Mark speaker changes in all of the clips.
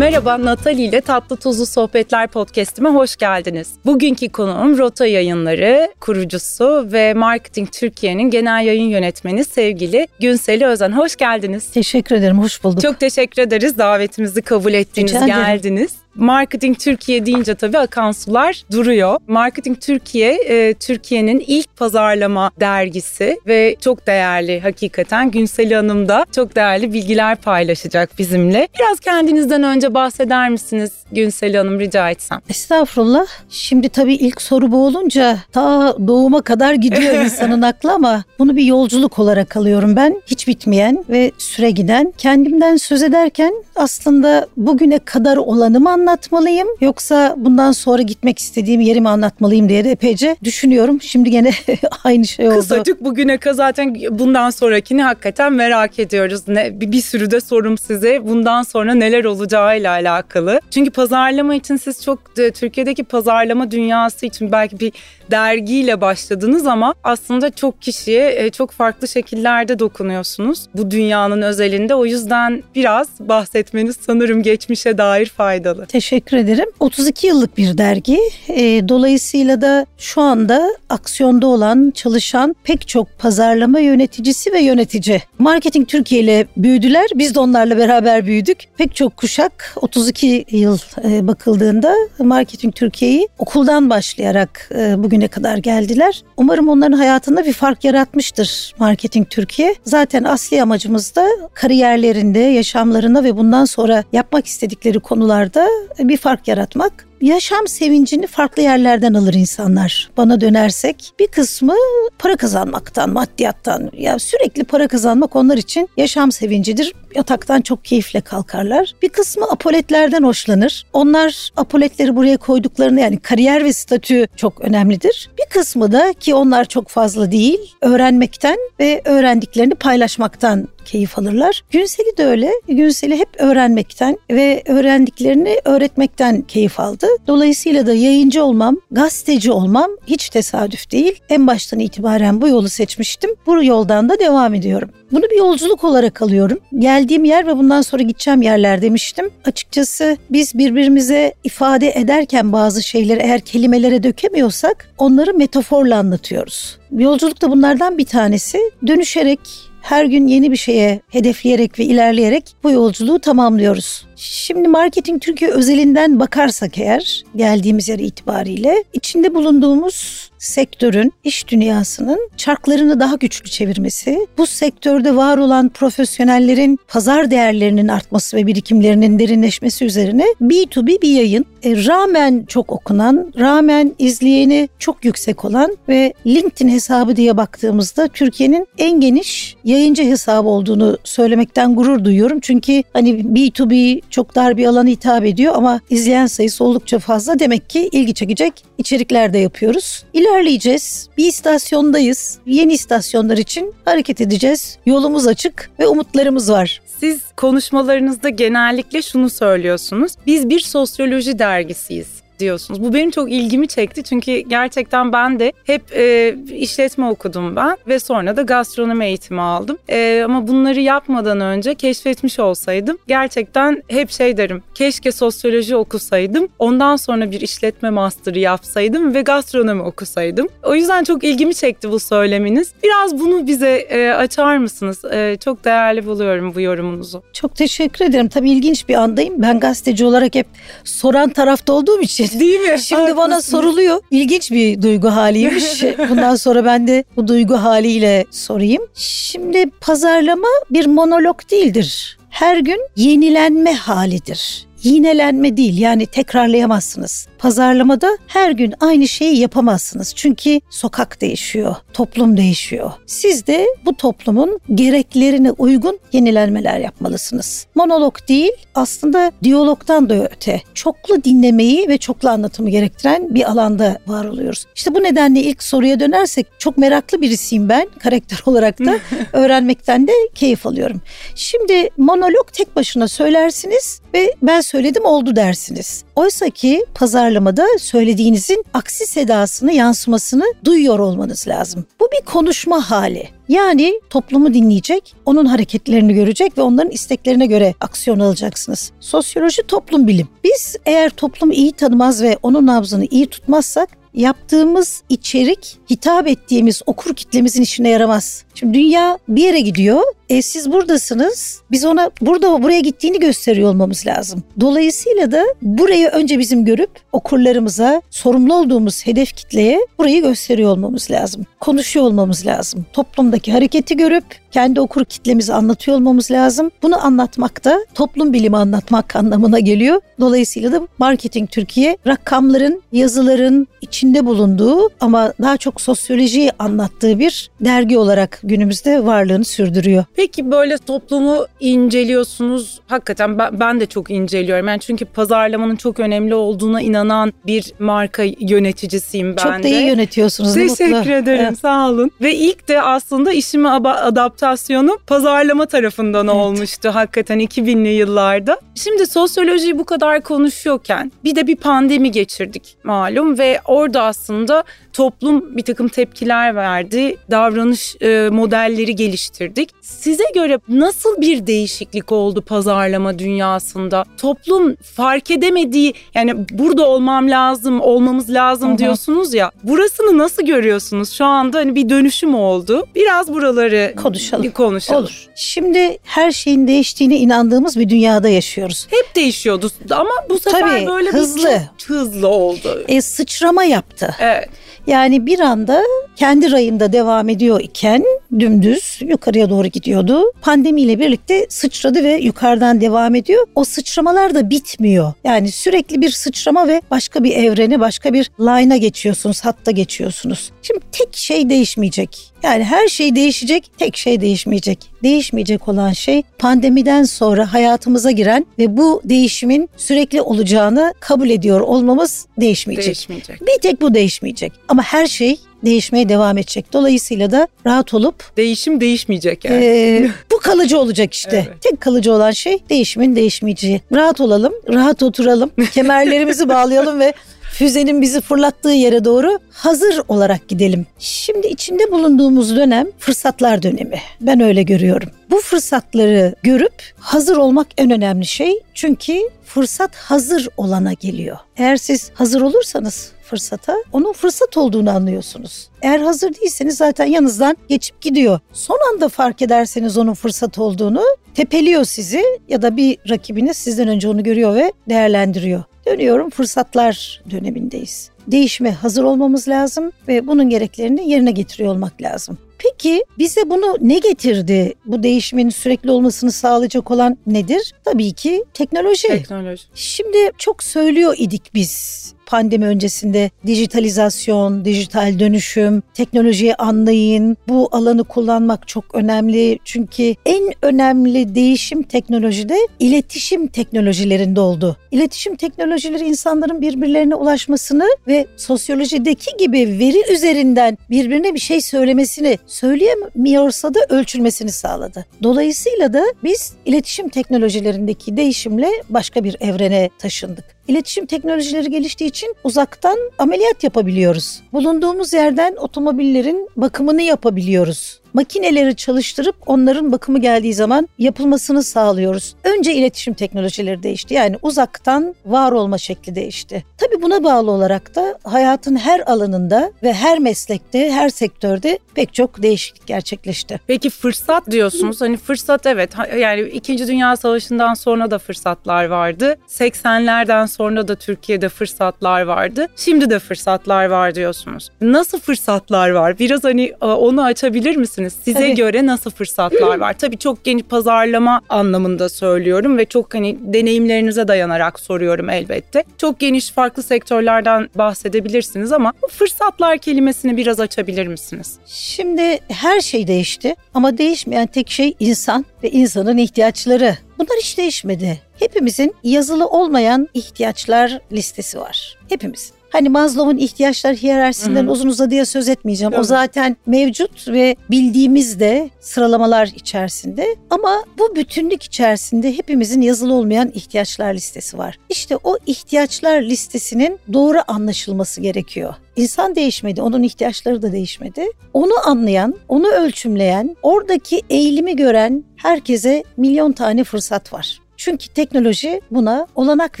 Speaker 1: Merhaba Natali ile Tatlı Tuzlu Sohbetler podcast'ime hoş geldiniz. Bugünkü konuğum Rota Yayınları kurucusu ve Marketing Türkiye'nin genel yayın yönetmeni sevgili Günseli Özen. Hoş geldiniz.
Speaker 2: Teşekkür ederim, hoş bulduk.
Speaker 1: Çok teşekkür ederiz davetimizi kabul ettiğiniz, geldiniz. Marketing Türkiye deyince tabii akan sular duruyor. Marketing Türkiye, e, Türkiye'nin ilk pazarlama dergisi ve çok değerli hakikaten. Günseli Hanım da çok değerli bilgiler paylaşacak bizimle. Biraz kendinizden önce bahseder misiniz Günseli Hanım rica etsem?
Speaker 2: Estağfurullah. Şimdi tabii ilk soru bu olunca ta doğuma kadar gidiyor insanın aklı ama bunu bir yolculuk olarak alıyorum ben. Hiç bitmeyen ve süre giden. Kendimden söz ederken aslında bugüne kadar olanımı anlatmalıyım yoksa bundan sonra gitmek istediğim yerimi anlatmalıyım diye de epeyce düşünüyorum. Şimdi gene aynı şey oldu.
Speaker 1: Kısacık bugüne kadar zaten bundan sonrakini hakikaten merak ediyoruz. Ne, bir, bir sürü de sorum size bundan sonra neler olacağıyla alakalı. Çünkü pazarlama için siz çok Türkiye'deki pazarlama dünyası için belki bir dergiyle başladınız ama aslında çok kişiye e, çok farklı şekillerde dokunuyorsunuz. Bu dünyanın özelinde o yüzden biraz bahsetmeniz sanırım geçmişe dair faydalı.
Speaker 2: Teşekkür ederim. 32 yıllık bir dergi. E, dolayısıyla da şu anda aksiyonda olan, çalışan pek çok pazarlama yöneticisi ve yönetici. Marketing Türkiye ile büyüdüler. Biz de onlarla beraber büyüdük. Pek çok kuşak 32 yıl e, bakıldığında Marketing Türkiye'yi okuldan başlayarak e, bugüne kadar geldiler. Umarım onların hayatında bir fark yaratmıştır Marketing Türkiye. Zaten asli amacımız da kariyerlerinde, yaşamlarında ve bundan sonra yapmak istedikleri konularda bir fark yaratmak yaşam sevincini farklı yerlerden alır insanlar. Bana dönersek bir kısmı para kazanmaktan, maddiyattan ya sürekli para kazanmak onlar için yaşam sevincidir. Yataktan çok keyifle kalkarlar. Bir kısmı apoletlerden hoşlanır. Onlar apoletleri buraya koyduklarını yani kariyer ve statü çok önemlidir. Bir kısmı da ki onlar çok fazla değil öğrenmekten ve öğrendiklerini paylaşmaktan keyif alırlar. Günseli de öyle. Günseli hep öğrenmekten ve öğrendiklerini öğretmekten keyif aldı. Dolayısıyla da yayıncı olmam, gazeteci olmam hiç tesadüf değil. En baştan itibaren bu yolu seçmiştim. Bu yoldan da devam ediyorum. Bunu bir yolculuk olarak alıyorum. Geldiğim yer ve bundan sonra gideceğim yerler demiştim. Açıkçası biz birbirimize ifade ederken bazı şeyleri eğer kelimelere dökemiyorsak onları metaforla anlatıyoruz. Yolculuk da bunlardan bir tanesi. Dönüşerek her gün yeni bir şeye hedefleyerek ve ilerleyerek bu yolculuğu tamamlıyoruz. Şimdi marketing Türkiye özelinden bakarsak eğer geldiğimiz yer itibariyle içinde bulunduğumuz sektörün, iş dünyasının çarklarını daha güçlü çevirmesi, bu sektörde var olan profesyonellerin pazar değerlerinin artması ve birikimlerinin derinleşmesi üzerine B2B bir yayın. E, rağmen çok okunan, rağmen izleyeni çok yüksek olan ve LinkedIn hesabı diye baktığımızda Türkiye'nin en geniş yayıncı hesabı olduğunu söylemekten gurur duyuyorum. Çünkü hani B2B çok dar bir alana hitap ediyor ama izleyen sayısı oldukça fazla. Demek ki ilgi çekecek içerikler de yapıyoruz. İlerleyeceğiz. Bir istasyondayız. Yeni istasyonlar için hareket edeceğiz. Yolumuz açık ve umutlarımız var.
Speaker 1: Siz konuşmalarınızda genellikle şunu söylüyorsunuz. Biz bir sosyoloji dergisiyiz diyorsunuz. Bu benim çok ilgimi çekti çünkü gerçekten ben de hep e, işletme okudum ben ve sonra da gastronomi eğitimi aldım. E, ama bunları yapmadan önce keşfetmiş olsaydım gerçekten hep şey derim. Keşke sosyoloji okusaydım. Ondan sonra bir işletme master'ı yapsaydım ve gastronomi okusaydım. O yüzden çok ilgimi çekti bu söyleminiz. Biraz bunu bize e, açar mısınız? E, çok değerli buluyorum bu yorumunuzu.
Speaker 2: Çok teşekkür ederim. Tabii ilginç bir andayım. Ben gazeteci olarak hep soran tarafta olduğum için
Speaker 1: Değil mi?
Speaker 2: Şimdi bana soruluyor. İlginç bir duygu haliymiş. Bundan sonra ben de bu duygu haliyle sorayım. Şimdi pazarlama bir monolog değildir. Her gün yenilenme halidir yinelenme değil yani tekrarlayamazsınız. Pazarlamada her gün aynı şeyi yapamazsınız. Çünkü sokak değişiyor, toplum değişiyor. Siz de bu toplumun gereklerine uygun yenilenmeler yapmalısınız. Monolog değil aslında diyalogtan da öte. Çoklu dinlemeyi ve çoklu anlatımı gerektiren bir alanda var oluyoruz. İşte bu nedenle ilk soruya dönersek çok meraklı birisiyim ben karakter olarak da öğrenmekten de keyif alıyorum. Şimdi monolog tek başına söylersiniz ve ben söyledim oldu dersiniz. Oysa ki pazarlamada söylediğinizin aksi sedasını, yansımasını duyuyor olmanız lazım. Bu bir konuşma hali. Yani toplumu dinleyecek, onun hareketlerini görecek ve onların isteklerine göre aksiyon alacaksınız. Sosyoloji toplum bilim. Biz eğer toplumu iyi tanımaz ve onun nabzını iyi tutmazsak yaptığımız içerik hitap ettiğimiz okur kitlemizin işine yaramaz. Şimdi dünya bir yere gidiyor. E siz buradasınız. Biz ona burada buraya gittiğini gösteriyor olmamız lazım. Dolayısıyla da burayı önce bizim görüp okurlarımıza sorumlu olduğumuz hedef kitleye burayı gösteriyor olmamız lazım. Konuşuyor olmamız lazım. Toplumdaki hareketi görüp kendi okur kitlemizi anlatıyor olmamız lazım. Bunu anlatmak da toplum bilimi anlatmak anlamına geliyor. Dolayısıyla da Marketing Türkiye rakamların, yazıların içinde bulunduğu ama daha çok sosyolojiyi anlattığı bir dergi olarak günümüzde varlığını sürdürüyor.
Speaker 1: Peki böyle toplumu inceliyorsunuz. Hakikaten ben, ben de çok inceliyorum. Yani çünkü pazarlamanın çok önemli olduğuna inanan bir marka yöneticisiyim ben
Speaker 2: çok
Speaker 1: de.
Speaker 2: Çok da iyi yönetiyorsunuz.
Speaker 1: Teşekkür
Speaker 2: mutlu.
Speaker 1: ederim evet. sağ olun. Ve ilk de aslında işime adaptasyonu pazarlama tarafından evet. olmuştu hakikaten 2000'li yıllarda. Şimdi sosyolojiyi bu kadar konuşuyorken bir de bir pandemi geçirdik malum ve orada aslında toplum bir takım tepkiler verdi. Davranış e, modelleri geliştirdik. Size göre nasıl bir değişiklik oldu pazarlama dünyasında? Toplum fark edemediği yani burada olmam lazım, olmamız lazım Aha. diyorsunuz ya. Burasını nasıl görüyorsunuz? Şu anda hani bir dönüşüm oldu. Biraz buraları
Speaker 2: konuşalım.
Speaker 1: konuşalım.
Speaker 2: Olur. Şimdi her şeyin değiştiğine inandığımız bir dünyada yaşıyoruz.
Speaker 1: Hep değişiyordu ama bu sefer
Speaker 2: Tabii,
Speaker 1: böyle
Speaker 2: hızlı.
Speaker 1: bir hızlı oldu.
Speaker 2: E, sıçrama yaptı.
Speaker 1: Evet.
Speaker 2: Yani bir anda kendi rayında devam ediyor iken dümdüz yukarıya doğru gidiyordu. Pandemiyle birlikte sıçradı ve yukarıdan devam ediyor. O sıçramalar da bitmiyor. Yani sürekli bir sıçrama ve başka bir evrene, başka bir line'a geçiyorsunuz, hatta geçiyorsunuz. Şimdi tek şey değişmeyecek. Yani her şey değişecek, tek şey değişmeyecek. Değişmeyecek olan şey pandemiden sonra hayatımıza giren ve bu değişimin sürekli olacağını kabul ediyor olmamız değişmeyecek.
Speaker 1: Değişmeyecek.
Speaker 2: Bir tek bu değişmeyecek. Ama her şey değişmeye devam edecek. Dolayısıyla da rahat olup
Speaker 1: değişim değişmeyecek yani.
Speaker 2: E, bu kalıcı olacak işte. Evet. Tek kalıcı olan şey değişimin değişmeyeceği. Rahat olalım, rahat oturalım, kemerlerimizi bağlayalım ve füzenin bizi fırlattığı yere doğru hazır olarak gidelim. Şimdi içinde bulunduğumuz dönem fırsatlar dönemi. Ben öyle görüyorum. Bu fırsatları görüp hazır olmak en önemli şey. Çünkü fırsat hazır olana geliyor. Eğer siz hazır olursanız fırsata onun fırsat olduğunu anlıyorsunuz. Eğer hazır değilseniz zaten yanınızdan geçip gidiyor. Son anda fark ederseniz onun fırsat olduğunu tepeliyor sizi ya da bir rakibiniz sizden önce onu görüyor ve değerlendiriyor. Dönüyorum fırsatlar dönemindeyiz. Değişime hazır olmamız lazım ve bunun gereklerini yerine getiriyor olmak lazım. Peki bize bunu ne getirdi? Bu değişimin sürekli olmasını sağlayacak olan nedir? Tabii ki teknoloji.
Speaker 1: Teknoloji.
Speaker 2: Şimdi çok söylüyor idik biz pandemi öncesinde dijitalizasyon, dijital dönüşüm, teknolojiyi anlayın. Bu alanı kullanmak çok önemli. Çünkü en önemli değişim teknolojide iletişim teknolojilerinde oldu. İletişim teknolojileri insanların birbirlerine ulaşmasını ve sosyolojideki gibi veri üzerinden birbirine bir şey söylemesini, söyleyemiyorsa da ölçülmesini sağladı. Dolayısıyla da biz iletişim teknolojilerindeki değişimle başka bir evrene taşındık. İletişim teknolojileri geliştiği için uzaktan ameliyat yapabiliyoruz. Bulunduğumuz yerden otomobillerin bakımını yapabiliyoruz makineleri çalıştırıp onların bakımı geldiği zaman yapılmasını sağlıyoruz. Önce iletişim teknolojileri değişti. Yani uzaktan var olma şekli değişti. Tabii buna bağlı olarak da hayatın her alanında ve her meslekte, her sektörde pek çok değişiklik gerçekleşti.
Speaker 1: Peki fırsat diyorsunuz. Hani fırsat evet yani 2. Dünya Savaşı'ndan sonra da fırsatlar vardı. 80'lerden sonra da Türkiye'de fırsatlar vardı. Şimdi de fırsatlar var diyorsunuz. Nasıl fırsatlar var? Biraz hani onu açabilir misiniz? Misiniz? Size Tabii. göre nasıl fırsatlar var? Tabii çok geniş pazarlama anlamında söylüyorum ve çok hani deneyimlerinize dayanarak soruyorum elbette. Çok geniş farklı sektörlerden bahsedebilirsiniz ama bu fırsatlar kelimesini biraz açabilir misiniz?
Speaker 2: Şimdi her şey değişti ama değişmeyen tek şey insan ve insanın ihtiyaçları. Bunlar hiç değişmedi. Hepimizin yazılı olmayan ihtiyaçlar listesi var. Hepimizin. Hani Maslow'un ihtiyaçlar hiyerarşisinden uzun uzadıya söz etmeyeceğim.
Speaker 1: Tabii.
Speaker 2: O zaten mevcut ve bildiğimiz de sıralamalar içerisinde. Ama bu bütünlük içerisinde hepimizin yazılı olmayan ihtiyaçlar listesi var. İşte o ihtiyaçlar listesinin doğru anlaşılması gerekiyor. İnsan değişmedi, onun ihtiyaçları da değişmedi. Onu anlayan, onu ölçümleyen, oradaki eğilimi gören herkese milyon tane fırsat var. Çünkü teknoloji buna olanak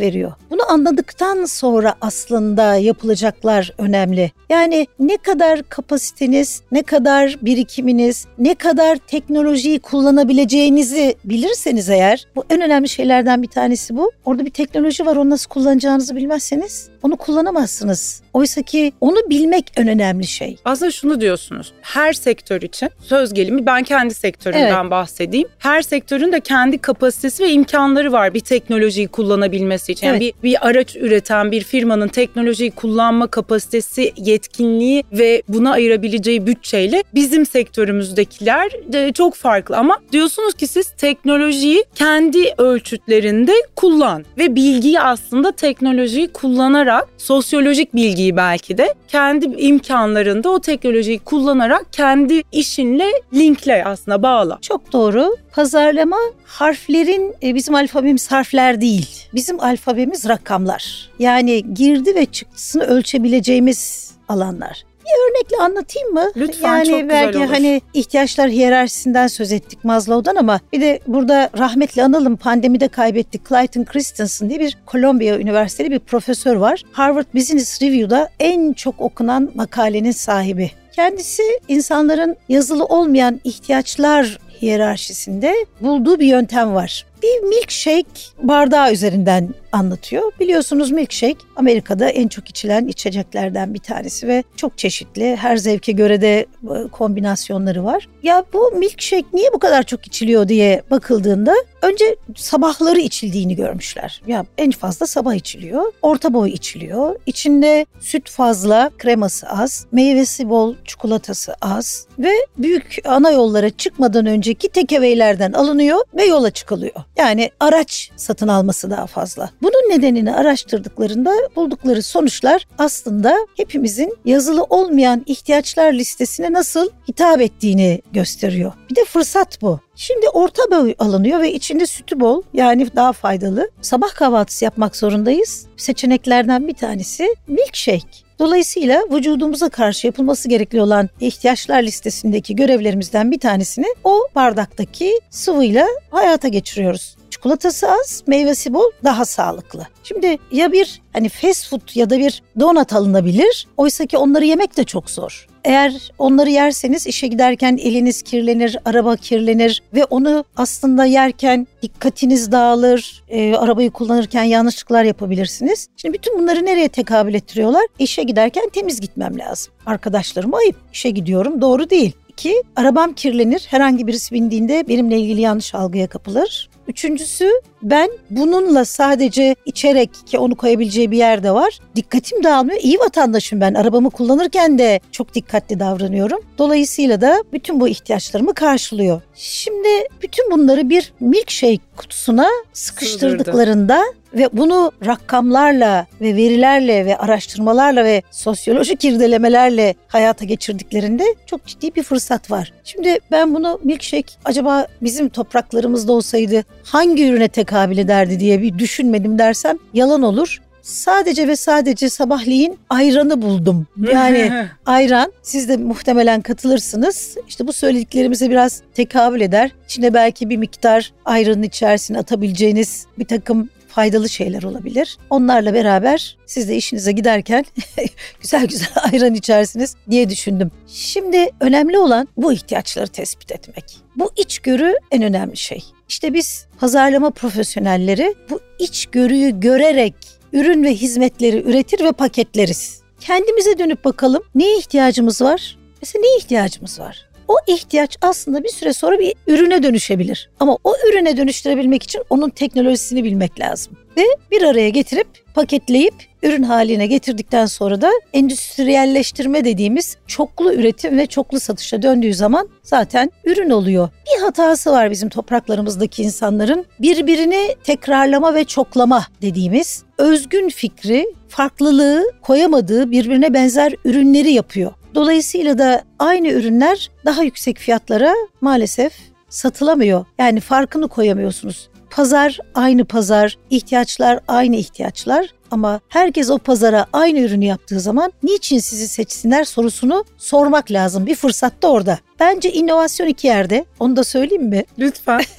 Speaker 2: veriyor. Bunu anladıktan sonra aslında yapılacaklar önemli. Yani ne kadar kapasiteniz, ne kadar birikiminiz, ne kadar teknolojiyi kullanabileceğinizi bilirseniz eğer, bu en önemli şeylerden bir tanesi bu. Orada bir teknoloji var, onu nasıl kullanacağınızı bilmezseniz onu kullanamazsınız. Oysa ki onu bilmek en önemli şey.
Speaker 1: Aslında şunu diyorsunuz. Her sektör için söz gelimi ben kendi sektörümden
Speaker 2: Evet.
Speaker 1: bahsedeyim. Her sektörün de kendi kapasitesi ve imkanları var bir teknolojiyi kullanabilmesi için. Yani bir, bir araç üreten bir firmanın teknolojiyi kullanma kapasitesi, yetkinliği ve buna ayırabileceği bütçeyle bizim sektörümüzdekiler de çok farklı. Ama diyorsunuz ki siz teknolojiyi kendi ölçütlerinde kullan ve bilgiyi aslında teknolojiyi kullanarak sosyolojik bilgiyi belki de kendi imkanlarında o teknolojiyi kullanarak kendi işinle linkle aslında bağla.
Speaker 2: Çok doğru. Pazarlama harflerin e, bizim alfabemiz harfler değil. Bizim alfabemiz rakamlar. Yani girdi ve çıktısını ölçebileceğimiz alanlar. Bir örnekle anlatayım mı?
Speaker 1: Lütfen,
Speaker 2: yani
Speaker 1: çok güzel
Speaker 2: belki
Speaker 1: olur.
Speaker 2: hani ihtiyaçlar hiyerarşisinden söz ettik Maslow'dan ama bir de burada rahmetli analım pandemide kaybettik. Clayton Christensen diye bir Columbia Üniversiteli bir profesör var. Harvard Business Review'da en çok okunan makalenin sahibi. Kendisi insanların yazılı olmayan ihtiyaçlar hiyerarşisinde bulduğu bir yöntem var. Bir milkshake bardağı üzerinden anlatıyor. Biliyorsunuz milkshake Amerika'da en çok içilen içeceklerden bir tanesi ve çok çeşitli. Her zevke göre de e, kombinasyonları var. Ya bu milkshake niye bu kadar çok içiliyor diye bakıldığında önce sabahları içildiğini görmüşler. Ya en fazla sabah içiliyor. Orta boy içiliyor. İçinde süt fazla, kreması az, meyvesi bol, çikolatası az ve büyük ana yollara çıkmadan önceki tekeveylerden alınıyor ve yola çıkılıyor. Yani araç satın alması daha fazla. Bunun nedenini araştırdıklarında buldukları sonuçlar aslında hepimizin yazılı olmayan ihtiyaçlar listesine nasıl hitap ettiğini gösteriyor. Bir de fırsat bu. Şimdi orta boy alınıyor ve içinde sütü bol yani daha faydalı. Sabah kahvaltısı yapmak zorundayız. Seçeneklerden bir tanesi milkshake. Dolayısıyla vücudumuza karşı yapılması gerekli olan ihtiyaçlar listesindeki görevlerimizden bir tanesini o bardaktaki sıvıyla hayata geçiriyoruz. Çikolatası az, meyvesi bol, daha sağlıklı. Şimdi ya bir hani fast food ya da bir donat alınabilir. Oysa ki onları yemek de çok zor. Eğer onları yerseniz işe giderken eliniz kirlenir, araba kirlenir ve onu aslında yerken dikkatiniz dağılır, e, arabayı kullanırken yanlışlıklar yapabilirsiniz. Şimdi bütün bunları nereye tekabül ettiriyorlar? İşe giderken temiz gitmem lazım. Arkadaşlarıma ayıp. İşe gidiyorum doğru değil. İki, arabam kirlenir. Herhangi birisi bindiğinde benimle ilgili yanlış algıya kapılır. Üçüncüsü ben bununla sadece içerek ki onu koyabileceği bir yer de var. Dikkatim dağılmıyor. İyi vatandaşım ben. Arabamı kullanırken de çok dikkatli davranıyorum. Dolayısıyla da bütün bu ihtiyaçlarımı karşılıyor. Şimdi bütün bunları bir milkshake kutusuna sıkıştırdıklarında ve bunu rakamlarla ve verilerle ve araştırmalarla ve sosyolojik irdelemelerle hayata geçirdiklerinde çok ciddi bir fırsat var. Şimdi ben bunu milkshake acaba bizim topraklarımızda olsaydı hangi ürüne tekabül ederdi diye bir düşünmedim dersem yalan olur. Sadece ve sadece sabahleyin ayranı buldum. Yani ayran siz de muhtemelen katılırsınız. İşte bu söylediklerimize biraz tekabül eder. İçine belki bir miktar ayranın içerisine atabileceğiniz bir takım faydalı şeyler olabilir. Onlarla beraber siz de işinize giderken güzel güzel ayran içersiniz diye düşündüm. Şimdi önemli olan bu ihtiyaçları tespit etmek. Bu içgörü en önemli şey. İşte biz pazarlama profesyonelleri bu içgörüyü görerek ürün ve hizmetleri üretir ve paketleriz. Kendimize dönüp bakalım neye ihtiyacımız var? Mesela neye ihtiyacımız var? O ihtiyaç aslında bir süre sonra bir ürüne dönüşebilir. Ama o ürüne dönüştürebilmek için onun teknolojisini bilmek lazım. Ve bir araya getirip paketleyip ürün haline getirdikten sonra da endüstriyelleştirme dediğimiz çoklu üretim ve çoklu satışa döndüğü zaman zaten ürün oluyor. Bir hatası var bizim topraklarımızdaki insanların birbirini tekrarlama ve çoklama dediğimiz özgün fikri, farklılığı koyamadığı birbirine benzer ürünleri yapıyor. Dolayısıyla da aynı ürünler daha yüksek fiyatlara maalesef satılamıyor. Yani farkını koyamıyorsunuz. Pazar aynı pazar, ihtiyaçlar aynı ihtiyaçlar ama herkes o pazara aynı ürünü yaptığı zaman niçin sizi seçsinler sorusunu sormak lazım. Bir fırsat da orada. Bence inovasyon iki yerde. Onu da söyleyeyim mi?
Speaker 1: Lütfen.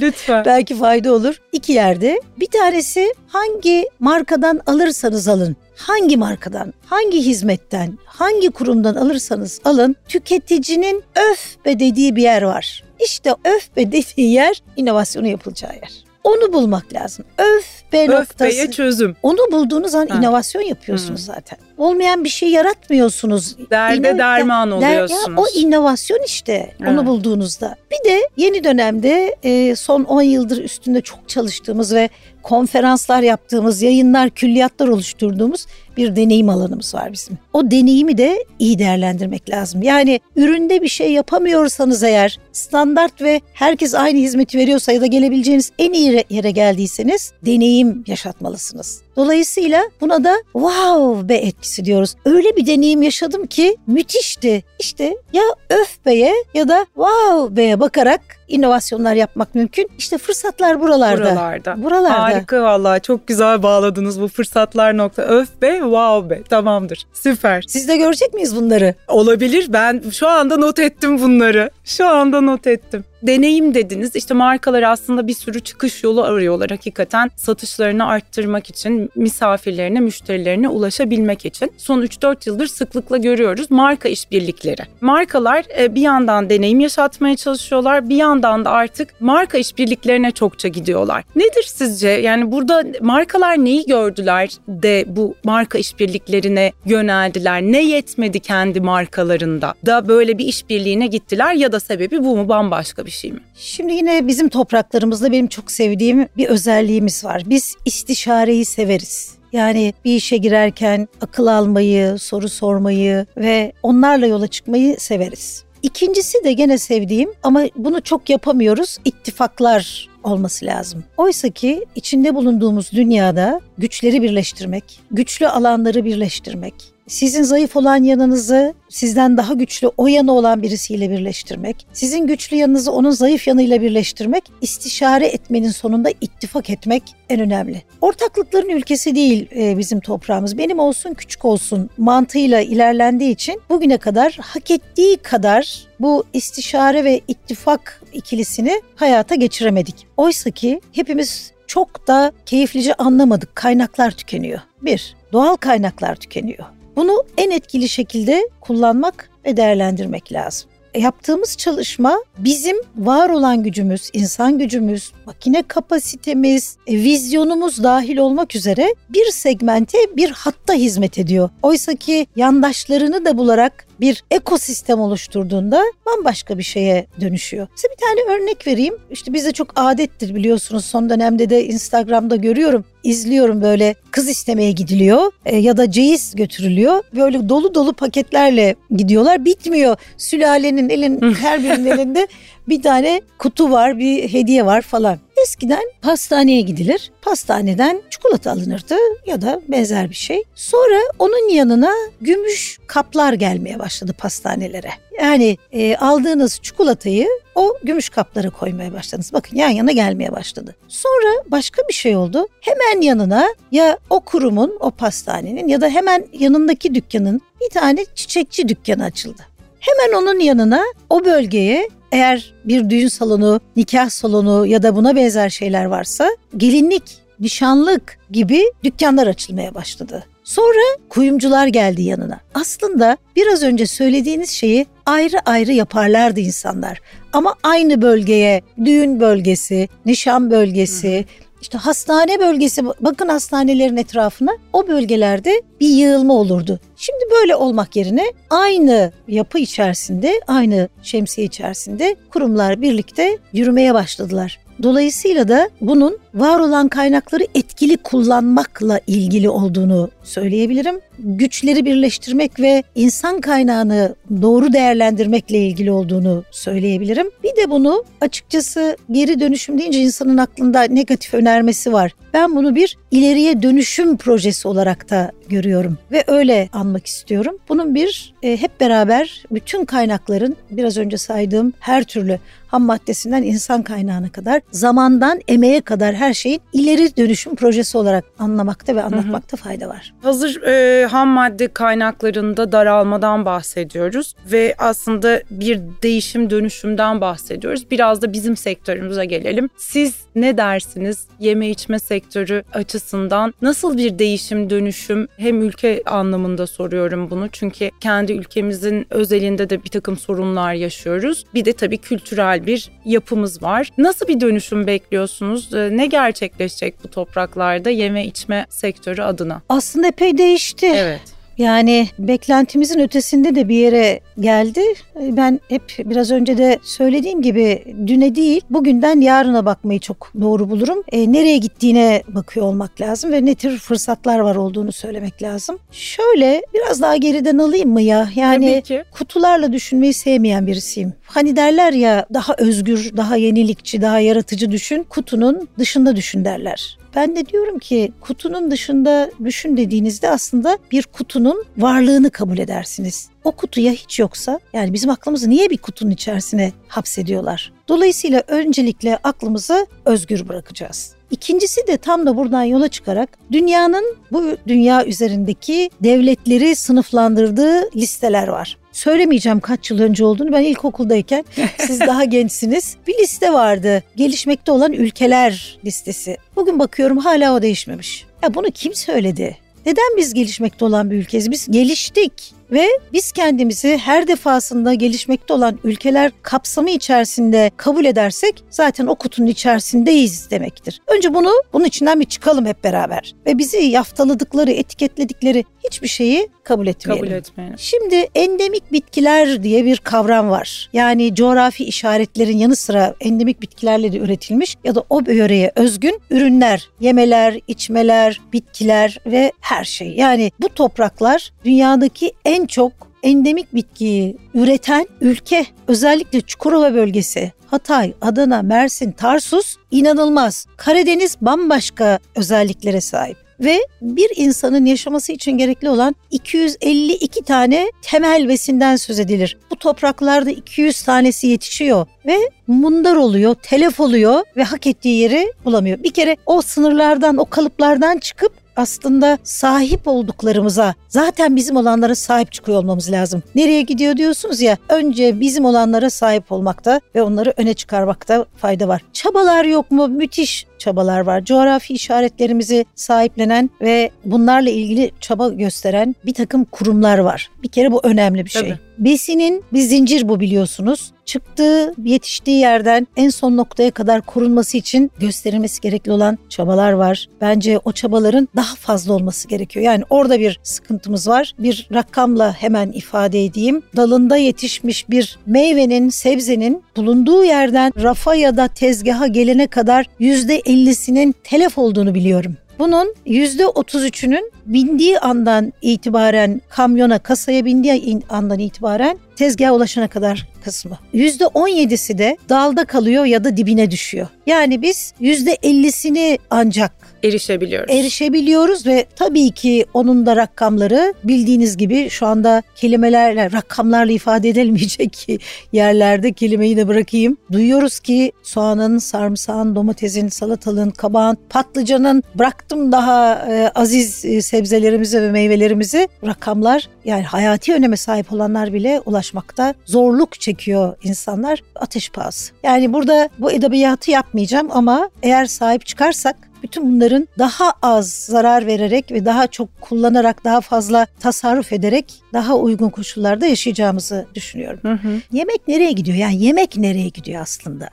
Speaker 1: Lütfen.
Speaker 2: Belki fayda olur. İki yerde. Bir tanesi hangi markadan alırsanız alın. Hangi markadan, hangi hizmetten, hangi kurumdan alırsanız alın tüketicinin öf be dediği bir yer var. İşte öf be dediği yer inovasyonu yapılacağı yer. Onu bulmak lazım. Öf be noktası.
Speaker 1: Öfbeye çözüm.
Speaker 2: Onu bulduğunuz an
Speaker 1: Ha.
Speaker 2: inovasyon yapıyorsunuz zaten. Olmayan bir şey yaratmıyorsunuz.
Speaker 1: Derde
Speaker 2: İno-
Speaker 1: derman
Speaker 2: Der-
Speaker 1: oluyorsunuz.
Speaker 2: Ya, o inovasyon işte onu
Speaker 1: Evet.
Speaker 2: bulduğunuzda. Bir de yeni dönemde e, son 10 yıldır üstünde çok çalıştığımız ve konferanslar yaptığımız, yayınlar, külliyatlar oluşturduğumuz bir deneyim alanımız var bizim. O deneyimi de iyi değerlendirmek lazım. Yani üründe bir şey yapamıyorsanız eğer standart ve herkes aynı hizmeti veriyorsa ya da gelebileceğiniz en iyi yere geldiyseniz deneyim yaşatmalısınız. Dolayısıyla buna da wow be etkisi diyoruz. Öyle bir deneyim yaşadım ki müthişti. İşte ya öf beye ya da wow beye bakarak inovasyonlar yapmak mümkün. İşte fırsatlar buralarda.
Speaker 1: Buralarda.
Speaker 2: Buralarda.
Speaker 1: Harika vallahi çok güzel bağladınız bu fırsatlar nokta. Öf be wow be tamamdır süper.
Speaker 2: Siz de görecek miyiz bunları?
Speaker 1: Olabilir ben şu anda not ettim bunları. Şu anda not ettim. Deneyim dediniz işte markalar aslında bir sürü çıkış yolu arıyorlar hakikaten satışlarını arttırmak için misafirlerine müşterilerine ulaşabilmek için. Son 3-4 yıldır sıklıkla görüyoruz marka işbirlikleri. Markalar e, bir yandan deneyim yaşatmaya çalışıyorlar bir yandan da artık marka işbirliklerine çokça gidiyorlar. Nedir sizce yani burada markalar neyi gördüler de bu marka işbirliklerine yöneldiler? Ne yetmedi kendi markalarında da böyle bir işbirliğine gittiler ya da sebebi bu mu bambaşka bir şey mi?
Speaker 2: Şimdi yine bizim topraklarımızda benim çok sevdiğim bir özelliğimiz var. Biz istişareyi severiz. Yani bir işe girerken akıl almayı, soru sormayı ve onlarla yola çıkmayı severiz. İkincisi de gene sevdiğim ama bunu çok yapamıyoruz. ittifaklar olması lazım. Oysa ki içinde bulunduğumuz dünyada güçleri birleştirmek, güçlü alanları birleştirmek, sizin zayıf olan yanınızı sizden daha güçlü o yanı olan birisiyle birleştirmek, sizin güçlü yanınızı onun zayıf yanıyla birleştirmek, istişare etmenin sonunda ittifak etmek en önemli. Ortaklıkların ülkesi değil e, bizim toprağımız. Benim olsun küçük olsun mantığıyla ilerlendiği için bugüne kadar hak ettiği kadar bu istişare ve ittifak ikilisini hayata geçiremedik. Oysa ki hepimiz çok da keyiflice anlamadık. Kaynaklar tükeniyor. Bir, doğal kaynaklar tükeniyor. Bunu en etkili şekilde kullanmak ve değerlendirmek lazım. E, Yaptığımız çalışma bizim var olan gücümüz, insan gücümüz, makine kapasitemiz, e, vizyonumuz dahil olmak üzere bir segmente bir hatta hizmet ediyor. Oysa ki yandaşlarını da bularak bir ekosistem oluşturduğunda bambaşka bir şeye dönüşüyor. Size bir tane örnek vereyim. İşte bizde çok adettir biliyorsunuz son dönemde de Instagram'da görüyorum, izliyorum böyle kız istemeye gidiliyor e, ya da ceyiz götürülüyor. Böyle dolu dolu paketlerle gidiyorlar. Bitmiyor. Sülalenin elin her birinin elinde bir tane kutu var, bir hediye var falan. Eskiden pastaneye gidilir. Pastaneden çikolata alınırdı ya da benzer bir şey. Sonra onun yanına gümüş kaplar gelmeye başladı pastanelere. Yani e, aldığınız çikolatayı o gümüş kaplara koymaya başladınız. Bakın yan yana gelmeye başladı. Sonra başka bir şey oldu. Hemen yanına ya o kurumun, o pastanenin ya da hemen yanındaki dükkanın bir tane çiçekçi dükkanı açıldı. Hemen onun yanına o bölgeye eğer bir düğün salonu, nikah salonu ya da buna benzer şeyler varsa gelinlik, nişanlık gibi dükkanlar açılmaya başladı. Sonra kuyumcular geldi yanına. Aslında biraz önce söylediğiniz şeyi ayrı ayrı yaparlardı insanlar. Ama aynı bölgeye düğün bölgesi, nişan bölgesi, işte hastane bölgesi bakın hastanelerin etrafına o bölgelerde bir yığılma olurdu. Şimdi böyle olmak yerine aynı yapı içerisinde, aynı şemsiye içerisinde kurumlar birlikte yürümeye başladılar. Dolayısıyla da bunun var olan kaynakları etkili kullanmakla ilgili olduğunu söyleyebilirim. Güçleri birleştirmek ve insan kaynağını doğru değerlendirmekle ilgili olduğunu söyleyebilirim. Bir de bunu açıkçası geri dönüşüm deyince insanın aklında negatif önermesi var. Ben bunu bir ileriye dönüşüm projesi olarak da görüyorum ve öyle anmak istiyorum. Bunun bir e, hep beraber bütün kaynakların biraz önce saydığım her türlü ham maddesinden insan kaynağına kadar zamandan emeğe kadar her şeyin ileri dönüşüm projesi olarak anlamakta ve anlatmakta hı hı. fayda var.
Speaker 1: Hazır e, ham madde kaynaklarında daralmadan bahsediyoruz ve aslında bir değişim dönüşümden bahsediyoruz. Biraz da bizim sektörümüze gelelim. Siz ne dersiniz yeme içme sektörü açısından nasıl bir değişim dönüşüm hem ülke anlamında soruyorum bunu çünkü kendi ülkemizin özelinde de bir takım sorunlar yaşıyoruz. Bir de tabii kültürel bir yapımız var. Nasıl bir dönüşüm bekliyorsunuz? Ee, ne gerçekleşecek bu topraklarda yeme içme sektörü adına?
Speaker 2: Aslında epey değişti.
Speaker 1: Evet.
Speaker 2: Yani beklentimizin ötesinde de bir yere geldi. Ben hep biraz önce de söylediğim gibi düne değil bugünden yarına bakmayı çok doğru bulurum. E, nereye gittiğine bakıyor olmak lazım ve ne tür fırsatlar var olduğunu söylemek lazım. Şöyle biraz daha geriden alayım mı ya? Yani kutularla düşünmeyi sevmeyen birisiyim. Hani derler ya daha özgür, daha yenilikçi, daha yaratıcı düşün, kutunun dışında düşün derler. Ben de diyorum ki kutunun dışında düşün dediğinizde aslında bir kutunun varlığını kabul edersiniz. O kutuya hiç yoksa yani bizim aklımızı niye bir kutunun içerisine hapsediyorlar? Dolayısıyla öncelikle aklımızı özgür bırakacağız. İkincisi de tam da buradan yola çıkarak dünyanın bu dünya üzerindeki devletleri sınıflandırdığı listeler var. Söylemeyeceğim kaç yıl önce olduğunu. Ben ilkokuldayken siz daha gençsiniz. Bir liste vardı. Gelişmekte olan ülkeler listesi. Bugün bakıyorum hala o değişmemiş. Ya bunu kim söyledi? Neden biz gelişmekte olan bir ülkeyiz? Biz geliştik. Ve biz kendimizi her defasında gelişmekte olan ülkeler kapsamı içerisinde kabul edersek zaten o kutunun içerisindeyiz demektir. Önce bunu bunun içinden bir çıkalım hep beraber. Ve bizi yaftaladıkları, etiketledikleri hiçbir şeyi kabul etmeyelim.
Speaker 1: Kabul etmeyelim.
Speaker 2: Şimdi endemik bitkiler diye bir kavram var. Yani coğrafi işaretlerin yanı sıra endemik bitkilerle de üretilmiş ya da o yöreye özgün ürünler, yemeler, içmeler, bitkiler ve her şey. Yani bu topraklar dünyadaki en en çok endemik bitkiyi üreten ülke özellikle Çukurova bölgesi Hatay, Adana, Mersin, Tarsus inanılmaz. Karadeniz bambaşka özelliklere sahip ve bir insanın yaşaması için gerekli olan 252 tane temel besinden söz edilir. Bu topraklarda 200 tanesi yetişiyor ve mundar oluyor, telef oluyor ve hak ettiği yeri bulamıyor. Bir kere o sınırlardan, o kalıplardan çıkıp aslında sahip olduklarımıza zaten bizim olanlara sahip çıkıyor olmamız lazım. Nereye gidiyor diyorsunuz ya önce bizim olanlara sahip olmakta ve onları öne çıkarmakta fayda var. Çabalar yok mu? Müthiş çabalar var. Coğrafi işaretlerimizi sahiplenen ve bunlarla ilgili çaba gösteren bir takım kurumlar var. Bir kere bu önemli bir şey. Tabii. Besinin bir zincir bu biliyorsunuz. Çıktığı, yetiştiği yerden en son noktaya kadar korunması için gösterilmesi gerekli olan çabalar var. Bence o çabaların daha fazla olması gerekiyor. Yani orada bir sıkıntımız var. Bir rakamla hemen ifade edeyim. Dalında yetişmiş bir meyvenin, sebzenin bulunduğu yerden rafa ya da tezgaha gelene kadar %50'sinin telef olduğunu biliyorum. Bunun %33'ünün bindiği andan itibaren kamyona, kasaya bindiği andan itibaren tezgaha ulaşana kadar kısmı. %17'si de dalda kalıyor ya da dibine düşüyor. Yani biz %50'sini ancak
Speaker 1: erişebiliyoruz.
Speaker 2: Erişebiliyoruz ve tabii ki onun da rakamları bildiğiniz gibi şu anda kelimelerle, rakamlarla ifade edilmeyecek yerlerde kelimeyi de bırakayım. Duyuyoruz ki soğanın, sarımsağın, domatesin, salatalığın, kabağın, patlıcanın bıraktım daha e, aziz e, sebzelerimizi ve meyvelerimizi rakamlar yani hayati öneme sahip olanlar bile ulaşmakta zorluk çekiyor insanlar ateş pahası. Yani burada bu edebiyatı yapmayacağım ama eğer sahip çıkarsak bütün bunların daha az zarar vererek ve daha çok kullanarak, daha fazla tasarruf ederek daha uygun koşullarda yaşayacağımızı düşünüyorum. Hı hı. Yemek nereye gidiyor? Yani yemek nereye gidiyor aslında?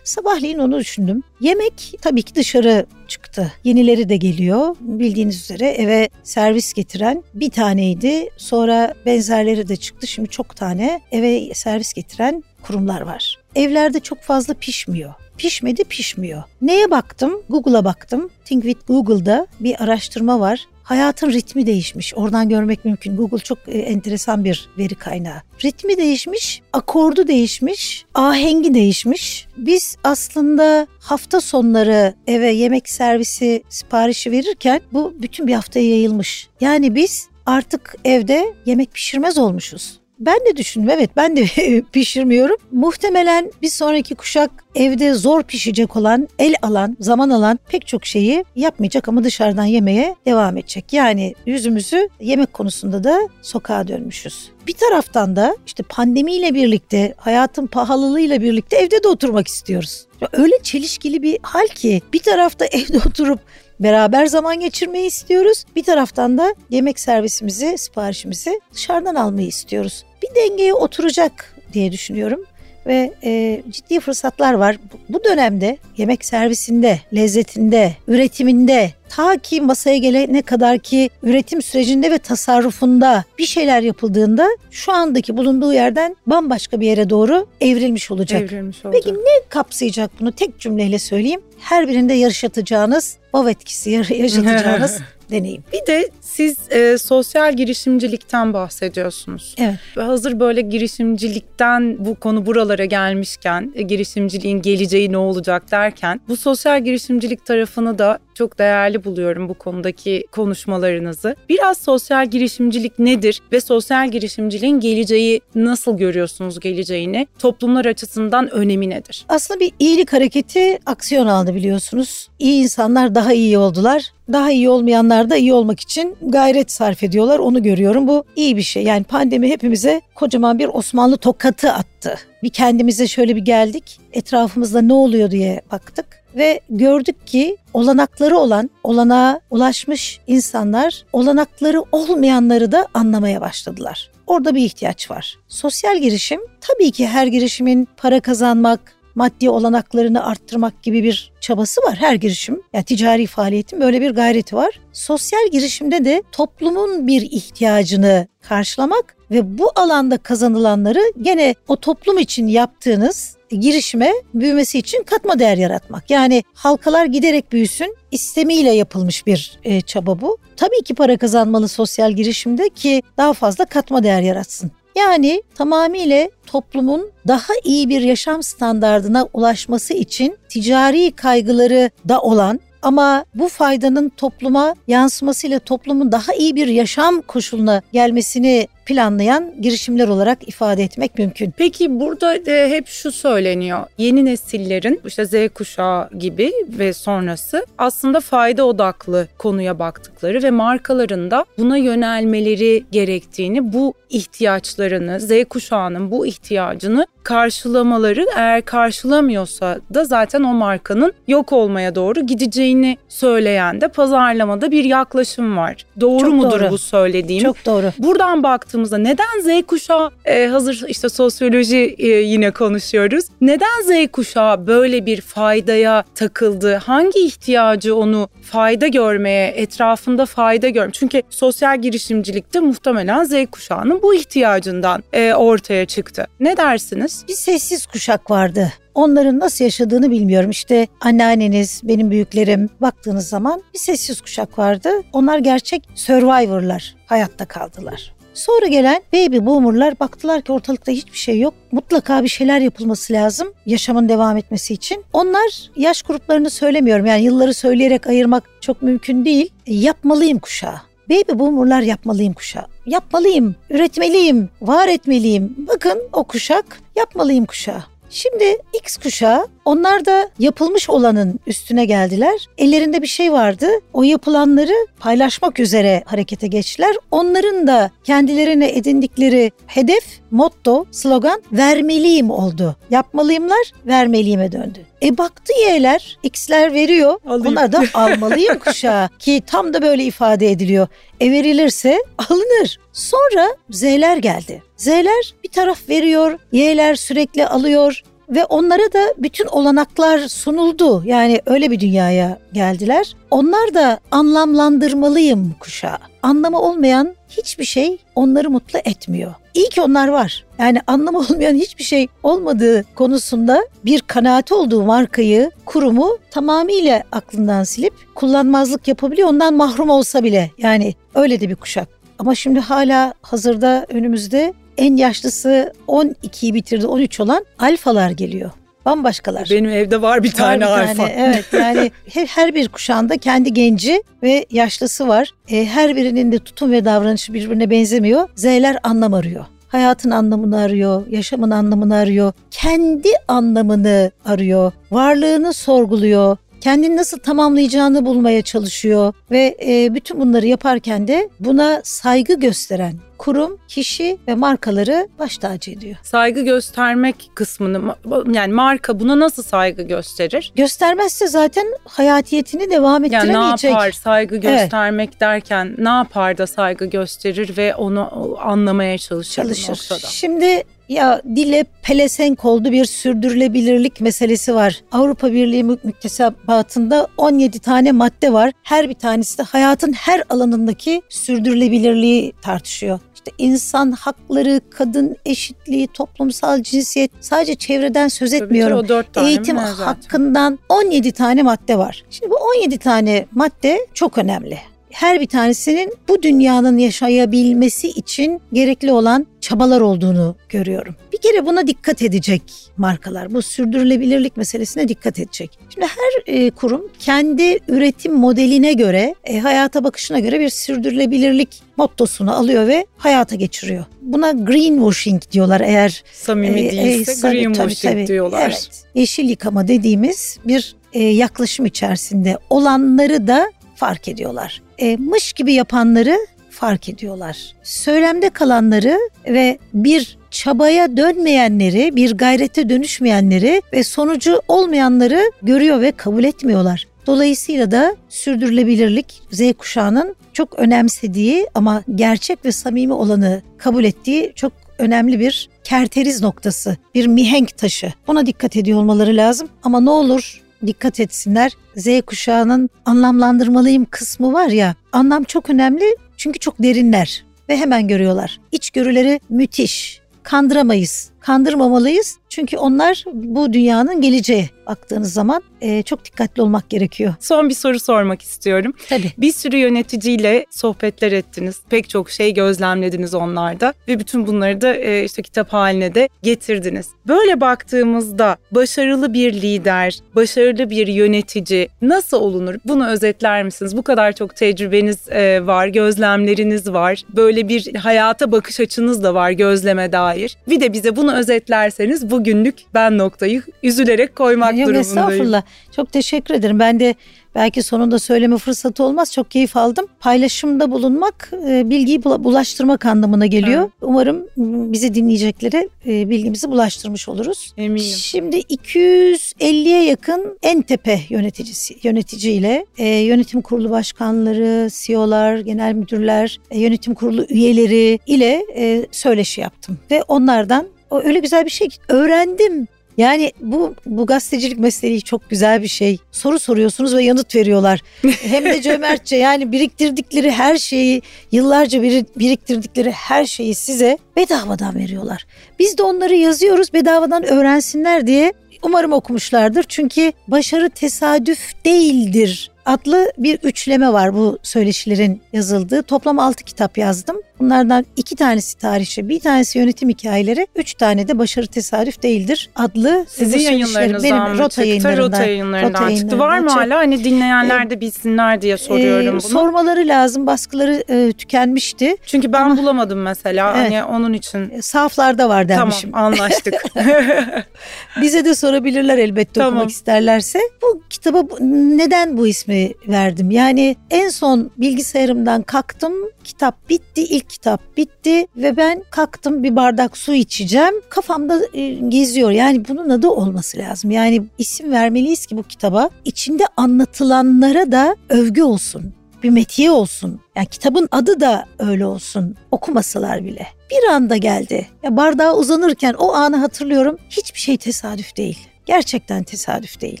Speaker 2: Sabahleyin onu düşündüm. Yemek tabii ki dışarı çıktı. Yenileri de geliyor. Bildiğiniz üzere eve servis getiren bir taneydi. Sonra benzerleri de çıktı. Şimdi çok tane eve servis getiren kurumlar var. Evlerde çok fazla pişmiyor. Pişmedi pişmiyor. Neye baktım? Google'a baktım. Think with Google'da bir araştırma var. Hayatın ritmi değişmiş. Oradan görmek mümkün. Google çok e, enteresan bir veri kaynağı. Ritmi değişmiş, akordu değişmiş, ahengi değişmiş. Biz aslında hafta sonları eve yemek servisi siparişi verirken bu bütün bir haftaya yayılmış. Yani biz artık evde yemek pişirmez olmuşuz. Ben de düşündüm evet ben de pişirmiyorum. Muhtemelen bir sonraki kuşak evde zor pişecek olan, el alan, zaman alan pek çok şeyi yapmayacak ama dışarıdan yemeye devam edecek. Yani yüzümüzü yemek konusunda da sokağa dönmüşüz. Bir taraftan da işte pandemiyle birlikte, hayatın pahalılığıyla birlikte evde de oturmak istiyoruz. Öyle çelişkili bir hal ki bir tarafta evde oturup beraber zaman geçirmeyi istiyoruz. Bir taraftan da yemek servisimizi, siparişimizi dışarıdan almayı istiyoruz. Dengeye oturacak diye düşünüyorum ve e, ciddi fırsatlar var. Bu dönemde yemek servisinde, lezzetinde, üretiminde ta ki masaya gelene kadar ki üretim sürecinde ve tasarrufunda bir şeyler yapıldığında şu andaki bulunduğu yerden bambaşka bir yere doğru evrilmiş olacak.
Speaker 1: Evrilmiş olacak.
Speaker 2: Peki ne kapsayacak bunu tek cümleyle söyleyeyim. Her birinde yaşatacağınız, vav etkisi yaşatacağınız deneyim.
Speaker 1: Bir de siz e, sosyal girişimcilikten bahsediyorsunuz.
Speaker 2: Evet.
Speaker 1: Hazır böyle girişimcilikten bu konu buralara gelmişken, e, girişimciliğin geleceği ne olacak derken bu sosyal girişimcilik tarafını da çok değerli buluyorum bu konudaki konuşmalarınızı. Biraz sosyal girişimcilik nedir ve sosyal girişimciliğin geleceği nasıl görüyorsunuz geleceğini? Toplumlar açısından önemi nedir?
Speaker 2: Aslında bir iyilik hareketi aksiyon aldı biliyorsunuz. İyi insanlar daha iyi oldular. Daha iyi olmayanlar da iyi olmak için gayret sarf ediyorlar. Onu görüyorum. Bu iyi bir şey. Yani pandemi hepimize kocaman bir Osmanlı tokatı attı. Bir kendimize şöyle bir geldik. Etrafımızda ne oluyor diye baktık ve gördük ki olanakları olan, olanağa ulaşmış insanlar olanakları olmayanları da anlamaya başladılar. Orada bir ihtiyaç var. Sosyal girişim tabii ki her girişimin para kazanmak, maddi olanaklarını arttırmak gibi bir çabası var her girişim. Yani ticari faaliyetin böyle bir gayreti var. Sosyal girişimde de toplumun bir ihtiyacını karşılamak ve bu alanda kazanılanları gene o toplum için yaptığınız girişime büyümesi için katma değer yaratmak. Yani halkalar giderek büyüsün istemiyle yapılmış bir e, çaba bu. Tabii ki para kazanmalı sosyal girişimde ki daha fazla katma değer yaratsın. Yani tamamıyla toplumun daha iyi bir yaşam standardına ulaşması için ticari kaygıları da olan ama bu faydanın topluma yansımasıyla toplumun daha iyi bir yaşam koşuluna gelmesini planlayan girişimler olarak ifade etmek mümkün.
Speaker 1: Peki burada e, hep şu söyleniyor. Yeni nesillerin işte Z kuşağı gibi ve sonrası aslında fayda odaklı konuya baktıkları ve markalarında buna yönelmeleri gerektiğini, bu ihtiyaçlarını, Z kuşağının bu ihtiyacını karşılamaları eğer karşılamıyorsa da zaten o markanın yok olmaya doğru gideceğini söyleyen de pazarlamada bir yaklaşım var. Doğru Çok mudur doğru. bu söylediğim?
Speaker 2: Çok doğru.
Speaker 1: Buradan baktığımızda neden Z kuşağı e, hazır işte sosyoloji e, yine konuşuyoruz. Neden Z kuşağı böyle bir faydaya takıldı? Hangi ihtiyacı onu fayda görmeye, etrafında fayda görmeye? Çünkü sosyal girişimcilikte muhtemelen Z kuşağının bu ihtiyacından e, ortaya çıktı. Ne dersiniz?
Speaker 2: Bir sessiz kuşak vardı. Onların nasıl yaşadığını bilmiyorum. İşte anneanneniz, benim büyüklerim baktığınız zaman bir sessiz kuşak vardı. Onlar gerçek survivor'lar. Hayatta kaldılar. Sonra gelen baby boomerlar baktılar ki ortalıkta hiçbir şey yok. Mutlaka bir şeyler yapılması lazım yaşamın devam etmesi için. Onlar yaş gruplarını söylemiyorum yani yılları söyleyerek ayırmak çok mümkün değil. Yapmalıyım kuşağı. Baby boomerlar yapmalıyım kuşağı. Yapmalıyım, üretmeliyim, var etmeliyim. Bakın o kuşak yapmalıyım kuşağı. Şimdi X kuşağı onlar da yapılmış olanın üstüne geldiler. Ellerinde bir şey vardı. O yapılanları paylaşmak üzere harekete geçtiler. Onların da kendilerine edindikleri hedef, motto, slogan vermeliyim oldu. Yapmalıyımlar vermeliyime döndü. E baktı Y'ler, X'ler veriyor.
Speaker 1: Alayım.
Speaker 2: Onlar da almalıyım kuşağı ki tam da böyle ifade ediliyor. Verilirse alınır. Sonra Z'ler geldi. Z'ler bir taraf veriyor, Y'ler sürekli alıyor ve onlara da bütün olanaklar sunuldu. Yani öyle bir dünyaya geldiler. Onlar da anlamlandırmalıyım kuşağı. Anlamı olmayan hiçbir şey onları mutlu etmiyor. İyi ki onlar var. Yani anlamı olmayan hiçbir şey olmadığı konusunda bir kanaati olduğu markayı, kurumu tamamıyla aklından silip kullanmazlık yapabiliyor. Ondan mahrum olsa bile yani öyle de bir kuşak. Ama şimdi hala hazırda önümüzde en yaşlısı 12'yi bitirdi 13 olan alfalar geliyor. Bambaşkalar.
Speaker 1: Benim evde var bir
Speaker 2: Var
Speaker 1: tane
Speaker 2: bir
Speaker 1: alfa.
Speaker 2: Evet yani her, her bir kuşağında kendi genci ve yaşlısı var. E, her birinin de tutum ve davranışı birbirine benzemiyor. Z'ler anlam arıyor. Hayatın anlamını arıyor, yaşamın anlamını arıyor, kendi anlamını arıyor, varlığını sorguluyor, kendini nasıl tamamlayacağını bulmaya çalışıyor ve e, bütün bunları yaparken de buna saygı gösteren kurum, kişi ve markaları baş tacı ediyor.
Speaker 1: Saygı göstermek kısmını yani marka buna nasıl saygı gösterir?
Speaker 2: Göstermezse zaten hayatiyetini devam
Speaker 1: Yani ne
Speaker 2: ettiremeyecek.
Speaker 1: yapar saygı göstermek derken ne yapar da saygı gösterir ve onu anlamaya çalışır,
Speaker 2: çalışır. Şimdi ya dile pelesenk oldu bir sürdürülebilirlik meselesi var. Avrupa Birliği mü- müktesebatında 17 tane madde var. Her bir tanesi de hayatın her alanındaki sürdürülebilirliği tartışıyor. İşte insan hakları, kadın eşitliği, toplumsal cinsiyet sadece çevreden söz
Speaker 1: Tabii
Speaker 2: etmiyorum.
Speaker 1: tane
Speaker 2: Eğitim hakkından 17 tane madde var. Şimdi bu 17 tane madde çok önemli. Her bir tanesinin bu dünyanın yaşayabilmesi için gerekli olan çabalar olduğunu görüyorum. Bir kere buna dikkat edecek markalar. Bu sürdürülebilirlik meselesine dikkat edecek. Şimdi her e, kurum kendi üretim modeline göre, e, hayata bakışına göre bir sürdürülebilirlik mottosunu alıyor ve hayata geçiriyor. Buna greenwashing diyorlar eğer
Speaker 1: Samimi
Speaker 2: e, e,
Speaker 1: değilse
Speaker 2: tabii,
Speaker 1: greenwashing
Speaker 2: tabii, tabii.
Speaker 1: diyorlar.
Speaker 2: Evet. Yeşil yıkama dediğimiz bir e, yaklaşım içerisinde olanları da fark ediyorlar. E, mış gibi yapanları fark ediyorlar. Söylemde kalanları ve bir çabaya dönmeyenleri, bir gayrete dönüşmeyenleri ve sonucu olmayanları görüyor ve kabul etmiyorlar. Dolayısıyla da sürdürülebilirlik Z kuşağının çok önemsediği ama gerçek ve samimi olanı kabul ettiği çok önemli bir kerteriz noktası, bir mihenk taşı. Buna dikkat ediyor olmaları lazım ama ne olur dikkat etsinler. Z kuşağının anlamlandırmalıyım kısmı var ya, anlam çok önemli çünkü çok derinler ve hemen görüyorlar. İçgörüleri müthiş. Kandıramayız, kandırmamalıyız. Çünkü onlar bu dünyanın geleceği. Baktığınız zaman e, çok dikkatli olmak gerekiyor.
Speaker 1: Son bir soru sormak istiyorum.
Speaker 2: Tabii.
Speaker 1: Bir sürü yöneticiyle sohbetler ettiniz. Pek çok şey gözlemlediniz onlarda ve bütün bunları da e, işte kitap haline de getirdiniz. Böyle baktığımızda başarılı bir lider, başarılı bir yönetici nasıl olunur? Bunu özetler misiniz? Bu kadar çok tecrübeniz e, var, gözlemleriniz var. Böyle bir hayata bakış açınız da var gözleme dair. Bir de bize bunu özetlerseniz bugünlük ben noktayı üzülerek koymak
Speaker 2: Yok
Speaker 1: durumundayım.
Speaker 2: estağfurullah. Çok teşekkür ederim. Ben de belki sonunda söyleme fırsatı olmaz. Çok keyif aldım. Paylaşımda bulunmak, e, bilgiyi bula- bulaştırmak anlamına geliyor.
Speaker 1: Evet.
Speaker 2: Umarım bizi dinleyeceklere e, bilgimizi bulaştırmış oluruz.
Speaker 1: Eminim.
Speaker 2: Şimdi 250'ye yakın en tepe yöneticisi yöneticiyle e, yönetim kurulu başkanları, CEO'lar, genel müdürler, yönetim kurulu üyeleri ile söyleşi yaptım ve onlardan öyle güzel bir şey ki öğrendim. Yani bu bu gazetecilik mesleği çok güzel bir şey. Soru soruyorsunuz ve yanıt veriyorlar. Hem de cömertçe yani biriktirdikleri her şeyi yıllarca biri- biriktirdikleri her şeyi size bedavadan veriyorlar. Biz de onları yazıyoruz bedavadan öğrensinler diye. Umarım okumuşlardır. Çünkü başarı tesadüf değildir adlı bir üçleme var bu söyleşilerin yazıldığı. Toplam 6 kitap yazdım. Bunlardan iki tanesi tarihçi, bir tanesi yönetim hikayeleri, üç tane de başarı tesadüf değildir adlı
Speaker 1: Sizin yayınlarınızdan
Speaker 2: benim
Speaker 1: mı
Speaker 2: Rota
Speaker 1: çıktı?
Speaker 2: yayınlarından.
Speaker 1: Rota yayınlarından
Speaker 2: Rota
Speaker 1: çıktı. Var mı hala? Hani dinleyenler de bilsinler diye soruyorum
Speaker 2: Ee,
Speaker 1: bunu.
Speaker 2: Sormaları lazım. Baskıları e, tükenmişti.
Speaker 1: Çünkü ben
Speaker 2: Ama-
Speaker 1: bulamadım mesela.
Speaker 2: Evet.
Speaker 1: Hani onun için.
Speaker 2: E, Sahaflarda var dermişim.
Speaker 1: Tamam anlaştık.
Speaker 2: Bize de sorabilirler elbette
Speaker 1: Tamam.
Speaker 2: okumak isterlerse. Bu kitaba neden bu ismi verdim? Yani en son bilgisayarımdan kalktım. Kitap bitti. ilk kitap bitti ve ben kalktım bir bardak su içeceğim. Kafamda e, geziyor. Yani bunun adı olması lazım. Yani isim vermeliyiz ki bu kitaba içinde anlatılanlara da övgü olsun. Bir metiye olsun. Yani kitabın adı da öyle olsun. Okumasalar bile. Bir anda geldi. Ya bardağa uzanırken o anı hatırlıyorum. Hiçbir şey tesadüf değil. Gerçekten tesadüf değil.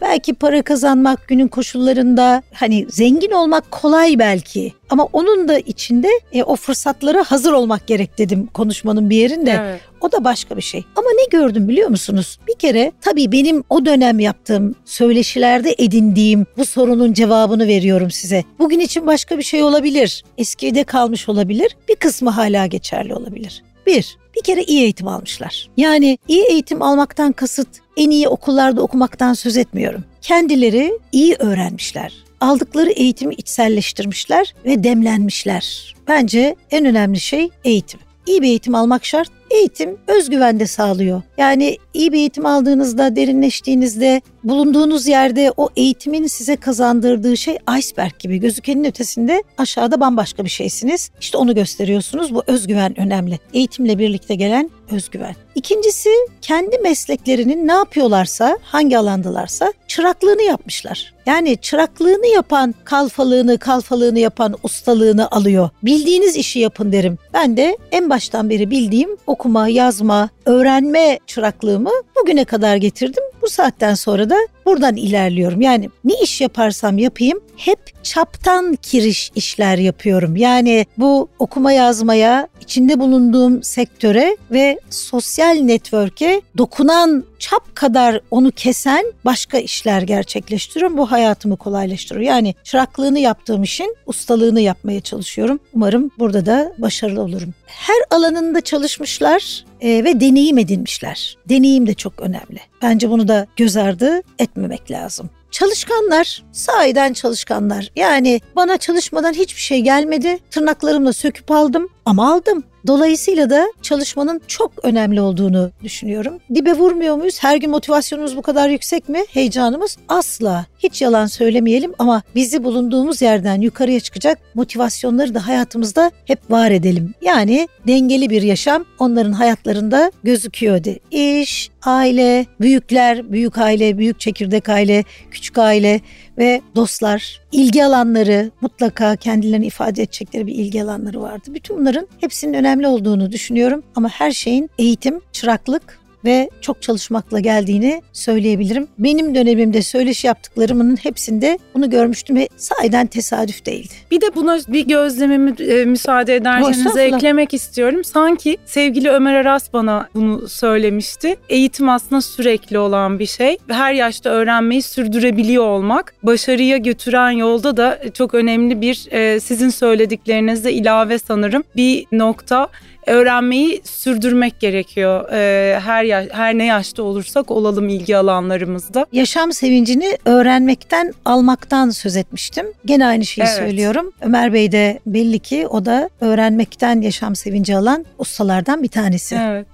Speaker 2: Belki para kazanmak günün koşullarında hani zengin olmak kolay belki ama onun da içinde e, o fırsatlara hazır olmak gerek dedim konuşmanın bir yerinde.
Speaker 1: evet.
Speaker 2: O da başka bir şey. Ama ne gördüm biliyor musunuz? Bir kere tabii benim o dönem yaptığım söyleşilerde edindiğim bu sorunun cevabını veriyorum size. Bugün için başka bir şey olabilir. Eskide kalmış olabilir. Bir kısmı hala geçerli olabilir. Bir, bir kere iyi eğitim almışlar. Yani iyi eğitim almaktan kasıt en iyi okullarda okumaktan söz etmiyorum. Kendileri iyi öğrenmişler. Aldıkları eğitimi içselleştirmişler ve demlenmişler. Bence en önemli şey eğitim. İyi bir eğitim almak şart. Eğitim özgüven de sağlıyor. Yani iyi bir eğitim aldığınızda, derinleştiğinizde, bulunduğunuz yerde o eğitimin size kazandırdığı şey iceberg gibi gözükenin ötesinde aşağıda bambaşka bir şeysiniz. İşte onu gösteriyorsunuz. Bu özgüven önemli. Eğitimle birlikte gelen özgüven. İkincisi kendi mesleklerinin ne yapıyorlarsa, hangi alandalarsa çıraklığını yapmışlar. Yani çıraklığını yapan, kalfalığını, kalfalığını yapan ustalığını alıyor. Bildiğiniz işi yapın derim. Ben de en baştan beri bildiğim okuma, yazma, öğrenme çıraklığımı bugüne kadar getirdim. Bu saatten sonra da buradan ilerliyorum. Yani ne iş yaparsam yapayım hep çaptan kiriş işler yapıyorum. Yani bu okuma yazmaya, içinde bulunduğum sektöre ve sosyal network'e dokunan çap kadar onu kesen başka işler gerçekleştiriyorum. Bu hayatımı kolaylaştırıyor. Yani çıraklığını yaptığım işin ustalığını yapmaya çalışıyorum. Umarım burada da başarılı olurum. Her alanında çalışmışlar e, ve deneyim edinmişler. Deneyim de çok önemli. Bence bunu da göz ardı etmemek lazım. Çalışkanlar, sahiden çalışkanlar. Yani bana çalışmadan hiçbir şey gelmedi. Tırnaklarımla söküp aldım ama aldım. Dolayısıyla da çalışmanın çok önemli olduğunu düşünüyorum. Dibe vurmuyor muyuz? Her gün motivasyonumuz bu kadar yüksek mi? Heyecanımız? Asla. Hiç yalan söylemeyelim ama bizi bulunduğumuz yerden yukarıya çıkacak motivasyonları da hayatımızda hep var edelim. Yani dengeli bir yaşam onların hayatlarında gözüküyordu. İş, aile, büyükler, büyük aile, büyük çekirdek aile, küçük aile ve dostlar, ilgi alanları mutlaka kendilerini ifade edecekleri bir ilgi alanları vardı. Bütün bunların hepsinin önemli olduğunu düşünüyorum ama her şeyin eğitim, çıraklık ve çok çalışmakla geldiğini söyleyebilirim. Benim dönemimde söyleşi yaptıklarımın hepsinde bunu görmüştüm ve sahiden tesadüf değildi.
Speaker 1: Bir de buna bir gözlememi e, müsaade ederseniz eklemek istiyorum. Sanki sevgili Ömer Aras bana bunu söylemişti. Eğitim aslında sürekli olan bir şey. Her yaşta öğrenmeyi sürdürebiliyor olmak başarıya götüren yolda da çok önemli bir e, sizin söylediklerinizde ilave sanırım bir nokta öğrenmeyi sürdürmek gerekiyor. E, her yaş, her ne yaşta olursak olalım ilgi alanlarımızda.
Speaker 2: Yaşam sevincini öğrenmekten, almaktan söz etmiştim. Gene aynı şeyi
Speaker 1: Evet.
Speaker 2: söylüyorum. Ömer Bey de belli ki o da öğrenmekten yaşam sevinci alan ustalardan bir tanesi.
Speaker 1: Evet.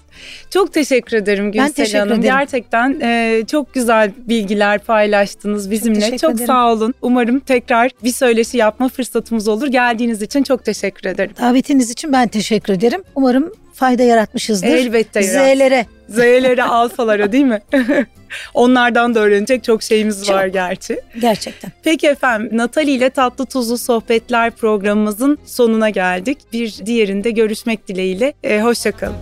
Speaker 1: Çok teşekkür ederim Gülsel
Speaker 2: teşekkür
Speaker 1: Hanım.
Speaker 2: ederim.
Speaker 1: Gerçekten e, çok güzel bilgiler paylaştınız bizimle. Çok,
Speaker 2: ederim.
Speaker 1: sağ olun. Umarım tekrar bir söyleşi yapma fırsatımız olur. Geldiğiniz için çok teşekkür ederim.
Speaker 2: Davetiniz için ben teşekkür ederim. Umarım fayda yaratmışızdır.
Speaker 1: Elbette
Speaker 2: Z'lere.
Speaker 1: Z'lere, alfalara değil mi? Onlardan da öğrenecek çok şeyimiz
Speaker 2: Çok.
Speaker 1: var gerçi.
Speaker 2: Gerçekten.
Speaker 1: Peki efendim Natali ile Tatlı Tuzlu Sohbetler programımızın sonuna geldik. Bir diğerinde görüşmek dileğiyle. E, Hoşçakalın.